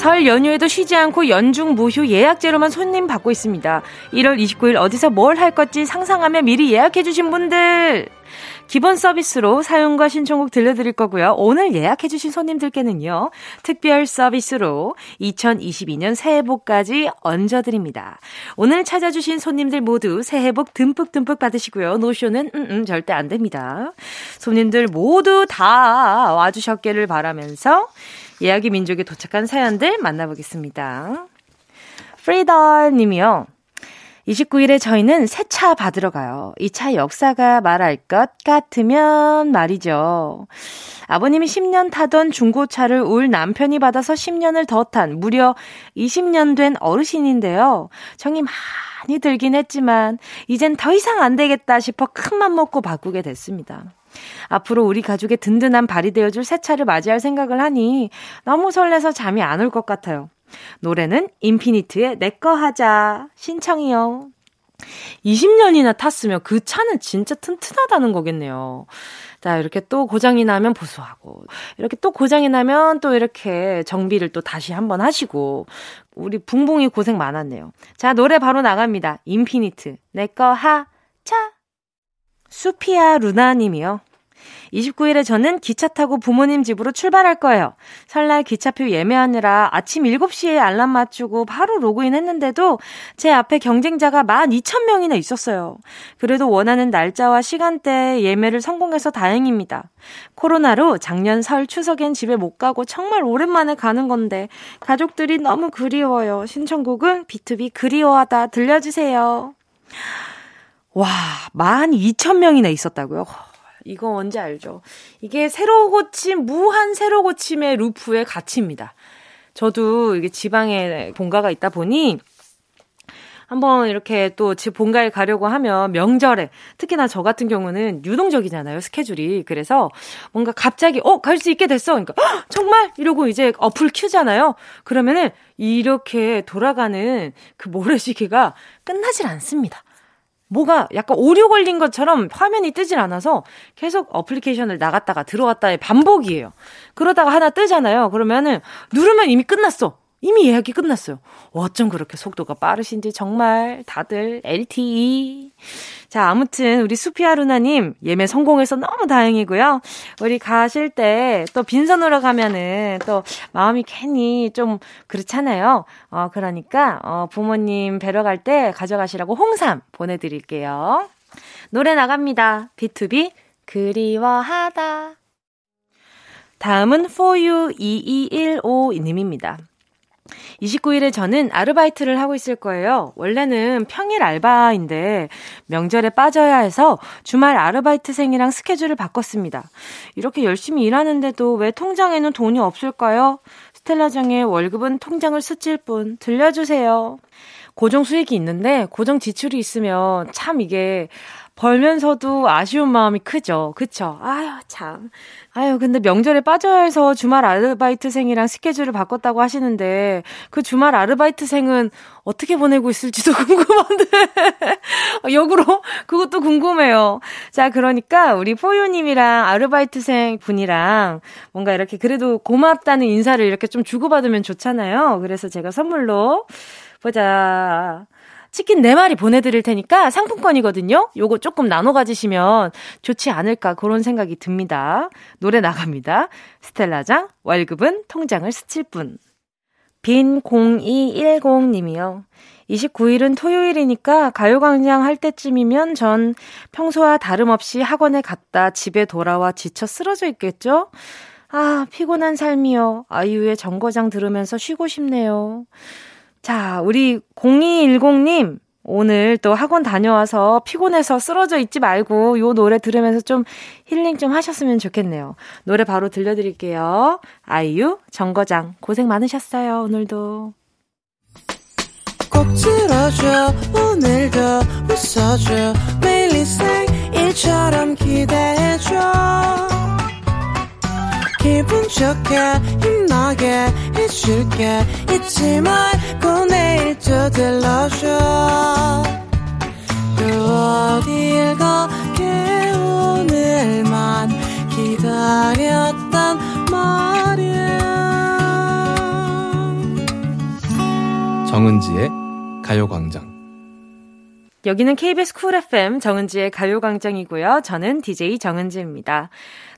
설 연휴에도 쉬지 않고 연중 무휴 예약제로만 손님 받고 있습니다. 1월 29일 어디서 뭘 할 건지 상상하며 미리 예약해주신 분들! 기본 서비스로 사용과 신청곡 들려드릴 거고요. 오늘 예약해주신 손님들께는요, 특별 서비스로 2022년 새해 복까지 얹어드립니다. 오늘 찾아주신 손님들 모두 새해 복 듬뿍듬뿍 받으시고요. no-show는, 음, 음, 절대 안 됩니다. 손님들 모두 다 와주셨기를 바라면서 예약의 민족에 도착한 사연들 만나보겠습니다. 프리더 님이요. 29일에 저희는 새 차 받으러 가요. 이 차 역사가 말할 것 같으면 말이죠. 아버님이 10년 타던 중고차를 올 남편이 받아서 10년을 더 탄 무려 20년 된 어르신인데요. 정이 많이 들긴 했지만 이젠 더 이상 안 되겠다 싶어 큰 맘 먹고 바꾸게 됐습니다. 앞으로 우리 가족의 든든한 발이 되어줄 새 차를 맞이할 생각을 하니 너무 설레서 잠이 안 올 것 같아요. 노래는 인피니트의 내꺼 하자 신청이요. 20년이나 탔으면 그 차는 진짜 튼튼하다는 거겠네요. 자, 이렇게 또 고장이 나면 보수하고, 이렇게 또 고장이 나면 또 이렇게 정비를 또 다시 한번 하시고, 우리 붕붕이 고생 많았네요. 자, 노래 바로 나갑니다. 인피니트. 내꺼 하 차. 수피아 루나님이요. 29일에 저는 기차 타고 부모님 집으로 출발할 거예요. 설날 기차표 예매하느라 아침 7시에 알람 맞추고 바로 로그인 했는데도 제 앞에 경쟁자가 12,000명이나 있었어요. 그래도 원하는 날짜와 시간대 예매를 성공해서 다행입니다. 코로나로 작년 설 추석엔 집에 못 가고 정말 오랜만에 가는 건데 가족들이 너무 그리워요. 신청곡은 B2B 그리워하다 들려주세요. 와, 12,000명이나 있었다고요? 이거 뭔지 알죠? 이게 새로 고침, 무한 새로 고침의 루프의 가치입니다. 저도 이게 지방에 본가가 있다 보니 한번 이렇게 또 집 본가에 가려고 하면 명절에 특히나 저 같은 경우는 유동적이잖아요 스케줄이 그래서 뭔가 갑자기 어 갈 수 있게 됐어 그러니까 정말 이러고 이제 어플 큐잖아요 그러면은 이렇게 돌아가는 그 모래시계가 끝나질 않습니다 뭐가 약간 오류 걸린 것처럼 화면이 뜨질 않아서 계속 어플리케이션을 나갔다가 들어왔다의 반복이에요. 그러다가 하나 뜨잖아요. 그러면은 누르면 이미 끝났어. 이미 예약이 끝났어요. 어쩜 그렇게 속도가 빠르신지 정말 다들 LTE. 자, 아무튼 우리 수피아루나님 예매 성공해서 너무 다행이고요. 우리 가실 때 또 빈손으로 가면은 또 마음이 괜히 좀 그렇잖아요. 어, 그러니까 어, 부모님 뵈러 갈 때 가져가시라고 홍삼 보내드릴게요. 노래 나갑니다. B2B 그리워하다. 다음은 for you 2215님입니다. 29일에 저는 아르바이트를 하고 있을 거예요. 원래는 평일 알바인데 명절에 빠져야 해서 주말 아르바이트생이랑 스케줄을 바꿨습니다. 이렇게 열심히 일하는데도 왜 통장에는 돈이 없을까요? 스텔라장의 월급은 통장을 스칠 뿐 들려주세요. 고정 수익이 있는데 고정 지출이 있으면 참 이게 벌면서도 아쉬운 마음이 크죠. 그쵸? 아유, 참. 아유, 근데 명절에 빠져야 해서 주말 아르바이트생이랑 스케줄을 바꿨다고 하시는데, 그 주말 아르바이트생은 어떻게 보내고 있을지도 궁금한데, 역으로 그것도 궁금해요. 자, 그러니까 우리 포유님이랑 아르바이트생 분이랑 뭔가 이렇게 그래도 고맙다는 인사를 이렇게 좀 주고받으면 좋잖아요. 그래서 제가 선물로, 보자. 치킨 4마리 보내드릴 테니까 상품권이거든요. 요거 조금 나눠 가지시면 좋지 않을까 그런 생각이 듭니다. 노래 나갑니다. 스텔라장, 월급은 통장을 스칠 뿐. 빈 0210님이요. 29일은 토요일이니까 가요광장 할 때쯤이면 전 평소와 다름없이 학원에 갔다 집에 돌아와 지쳐 쓰러져 있겠죠? 아, 피곤한 삶이요. 아이유의 정거장 들으면서 쉬고 싶네요. 자, 우리 0210님, 오늘 또 학원 다녀와서 피곤해서 쓰러져 있지 말고 요 노래 들으면서 좀 힐링 좀 하셨으면 좋겠네요. 노래 바로 들려드릴게요. 아이유, 정거장, 고생 많으셨어요, 오늘도. 꼭 들어줘, 오늘도 웃어줘, 매일 일처럼 기대해줘. 기분 좋게 힘나게 해줄게. 잊지 말고 내일 또 들러줘. 또 어딜 가게 오늘만 기다렸단 말이야. 정은지의 가요광장 여기는 KBS 쿨 FM 정은지의 가요광장이고요. 저는 DJ 정은지입니다.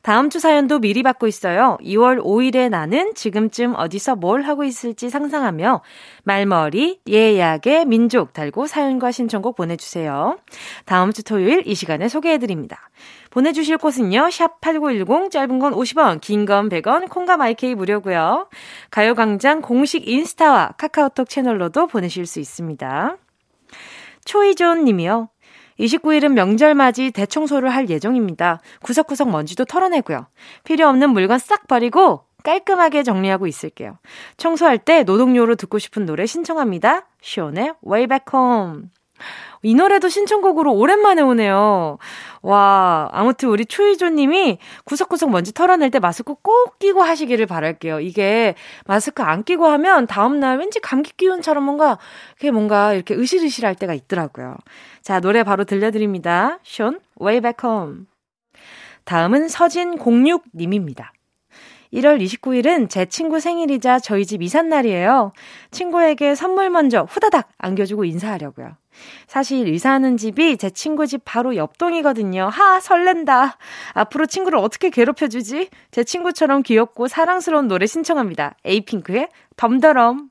다음 주 사연도 미리 받고 있어요. 2월 5일에 나는 지금쯤 어디서 뭘 하고 있을지 상상하며 말머리 예약의 민족 달고 사연과 신청곡 보내주세요. 다음 주 토요일 이 시간에 소개해드립니다. 보내주실 곳은요. 샵 8910 짧은 건 50원 긴 건 100원 콩과 마이케이 무료고요. 가요광장 공식 인스타와 카카오톡 채널로도 보내실 수 있습니다. 초이존 님이요. 29일은 명절 맞이 대청소를 할 예정입니다. 구석구석 먼지도 털어내고요. 필요 없는 물건 싹 버리고 깔끔하게 정리하고 있을게요. 청소할 때 노동요로 듣고 싶은 노래 신청합니다. 시온의 Way Back Home. 이 노래도 신청곡으로 오랜만에 오네요. 와, 아무튼 우리 초이조 님이 구석구석 먼지 털어낼 때 마스크 꼭 끼고 하시기를 바랄게요. 이게 마스크 안 끼고 하면 다음날 왠지 감기 기운처럼 뭔가, 그게 뭔가 이렇게 으실으실 할 때가 있더라고요. 자, 노래 바로 들려드립니다. 숀, Way Back Home. 다음은 서진공육님입니다. 1월 29일은 제 친구 생일이자 저희 집 이삿날이에요. 친구에게 선물 먼저 후다닥 안겨주고 인사하려고요. 사실 이사하는 집이 제 친구 집 바로 옆동이거든요. 하, 설렌다. 앞으로 친구를 어떻게 괴롭혀주지? 제 친구처럼 귀엽고 사랑스러운 노래 신청합니다. 에이핑크의 덤더럼.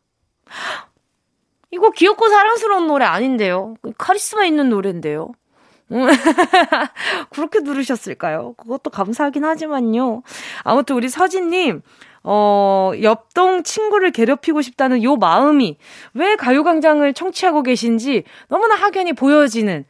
이거 귀엽고 사랑스러운 노래 아닌데요. 카리스마 있는 노래인데요. 그렇게 들으셨을까요? 그것도 감사하긴 하지만요. 아무튼 우리 서진님, 어, 옆동 친구를 괴롭히고 싶다는 요 마음이 왜 가요광장을 청취하고 계신지 너무나 확연히 보여지는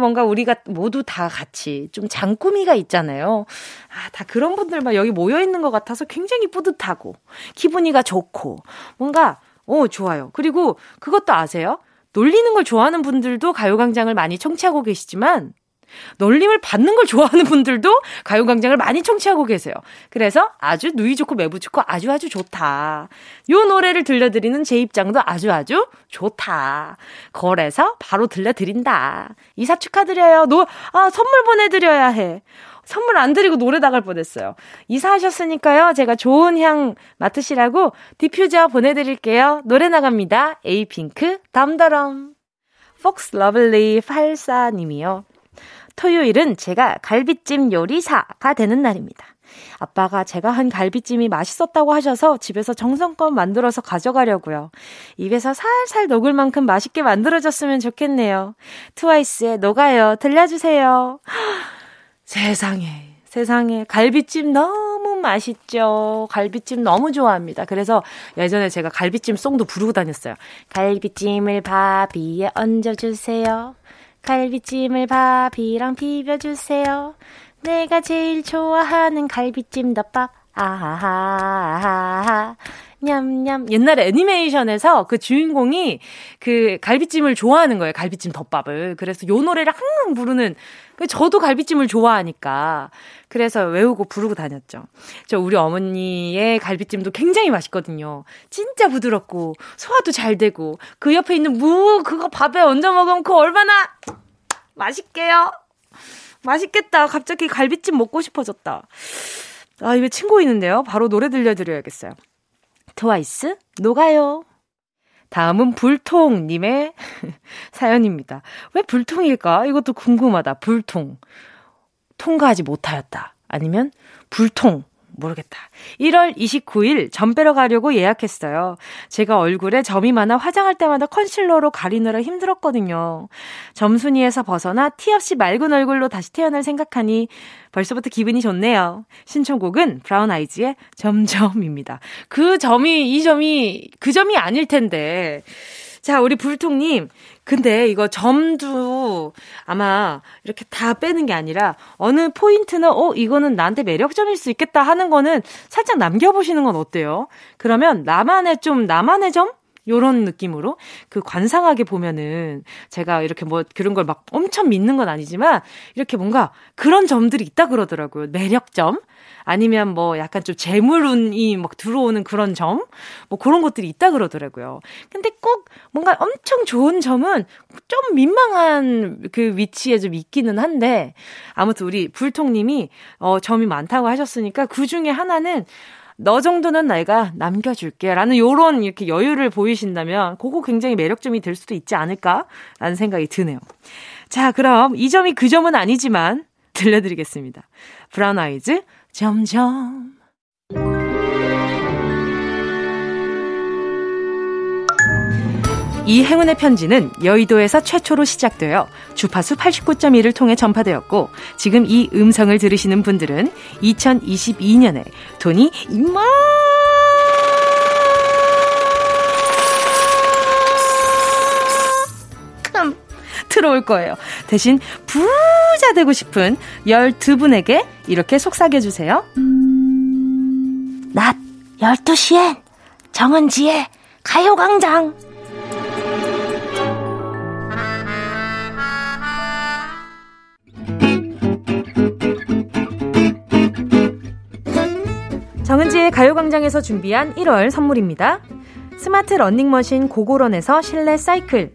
뭔가 우리가 모두 다 같이 좀 장꾸미가 있잖아요. 아, 다 그런 분들만 여기 모여 있는 것 같아서 굉장히 뿌듯하고 기분이가 좋고 뭔가 어, 좋아요. 그리고 그것도 아세요? 놀리는 걸 좋아하는 분들도 가요광장을 많이 청취하고 계시지만 놀림을 받는 걸 좋아하는 분들도 가요광장을 많이 청취하고 계세요. 그래서 아주 누이 좋고 매부 좋고 아주 아주 좋다. 요 노래를 들려드리는 제 입장도 아주 아주 좋다. 거래서 바로 들려드린다. 이사 축하드려요. 노, 아, 선물 보내드려야 해. 선물 안 드리고 노래 나갈 뻔했어요. 이사하셨으니까요. 제가 좋은 향 맡으시라고 디퓨저 보내드릴게요. 노래 나갑니다. 에이핑크 덤더럼. 폭스 러블리 84님이요. 토요일은 제가 갈비찜 요리사가 되는 날입니다. 아빠가 제가 한 갈비찜이 맛있었다고 하셔서 집에서 정성껏 만들어서 가져가려고요. 입에서 살살 녹을 만큼 맛있게 만들어졌으면 좋겠네요. 트와이스의 녹아요. 들려주세요. 세상에, 세상에. 갈비찜 너무 맛있죠. 갈비찜 너무 좋아합니다. 그래서 예전에 제가 갈비찜 송도 부르고 다녔어요. 갈비찜을 밥 위에 얹어주세요. 갈비찜을 밥이랑 비벼주세요. 내가 제일 좋아하는 갈비찜 덮밥. 아하하하. 냠냠. 옛날에 애니메이션에서 그 주인공이 그 갈비찜을 좋아하는 거예요. 갈비찜 덮밥을. 그래서 요 노래를 항상 부르는, 그 저도 갈비찜을 좋아하니까. 그래서 외우고 부르고 다녔죠. 저 우리 어머니의 갈비찜도 굉장히 맛있거든요. 진짜 부드럽고, 소화도 잘 되고, 그 옆에 있는 무, 그거 밥에 얹어 먹으면 그 얼마나 맛있게요. 맛있겠다. 갑자기 갈비찜 먹고 싶어졌다. 아, 입에 침 고이는데요. 바로 노래 들려드려야겠어요. 트와이스, 녹아요. 다음은 불통님의 사연입니다. 왜 불통일까? 이것도 궁금하다. 불통. 통과하지 못하였다. 아니면 불통. 모르겠다. 1월 29일 점 빼러 가려고 예약했어요. 제가 얼굴에 점이 많아 화장할 때마다 컨실러로 가리느라 힘들었거든요. 점순이에서 벗어나 티 없이 맑은 얼굴로 다시 태어날 생각하니 벌써부터 기분이 좋네요. 신청곡은 브라운 아이즈의 점점입니다. 그 점이 이 점이 그 점이 아닐 텐데. 자, 우리 불통님. 근데 이거 점도 아마 이렇게 다 빼는 게 아니라 어느 포인트는 어, 이거는 나한테 매력점일 수 있겠다 하는 거는 살짝 남겨보시는 건 어때요? 그러면 나만의 좀, 나만의 점? 요런 느낌으로 그 관상하게 보면은 제가 이렇게 뭐 그런 걸 막 엄청 믿는 건 아니지만 이렇게 뭔가 그런 점들이 있다 그러더라고요. 매력점. 아니면 뭐 약간 좀 재물운이 막 들어오는 그런 점? 뭐 그런 것들이 있다 그러더라고요. 근데 꼭 뭔가 엄청 좋은 점은 좀 민망한 그 위치에 좀 있기는 한데 아무튼 우리 불통님이 어 점이 많다고 하셨으니까 그 중에 하나는 너 정도는 내가 남겨줄게. 라는 요런 이렇게 여유를 보이신다면, 그거 굉장히 매력점이 될 수도 있지 않을까? 라는 생각이 드네요. 자, 그럼 이 점이 그 점은 아니지만, 들려드리겠습니다. 브라운 아이즈, 점점. 이 행운의 편지는 여의도에서 최초로 시작되어 주파수 89.1을 통해 전파되었고 지금 이 음성을 들으시는 분들은 2022년에 돈이 이만 들어올 거예요. 대신 부자 되고 싶은 12분에게 이렇게 속삭여 주세요. 낮 12시엔 정은지의 가요광장 정은지의 가요광장에서 준비한 1월 선물입니다. 스마트 러닝머신 고고런에서 실내 사이클,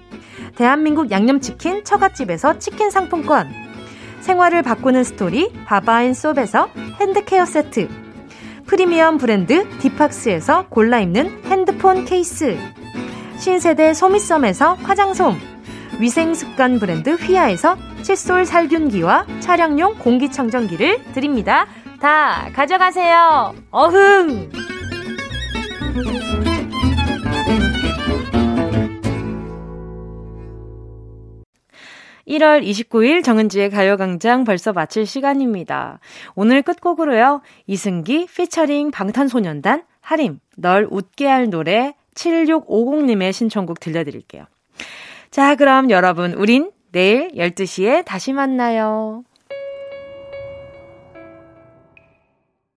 대한민국 양념치킨 처갓집에서 치킨 상품권. 생활을 바꾸는 스토리 바바앤솝에서 핸드케어 세트. 프리미엄 브랜드 디팍스에서 골라 입는 핸드폰 케이스. 신세대 소미썸에서 화장솜. 위생습관 브랜드 휘하에서 칫솔 살균기와 차량용 공기청정기를 드립니다. 다 가져가세요. 어흥! 1월 29일 정은지의 가요광장 벌써 마칠 시간입니다. 오늘 끝곡으로요. 이승기 피처링 방탄소년단 하림 널 웃게 할 노래 7650님의 신청곡 들려드릴게요. 자, 그럼 여러분, 우린 내일 12시에 다시 만나요.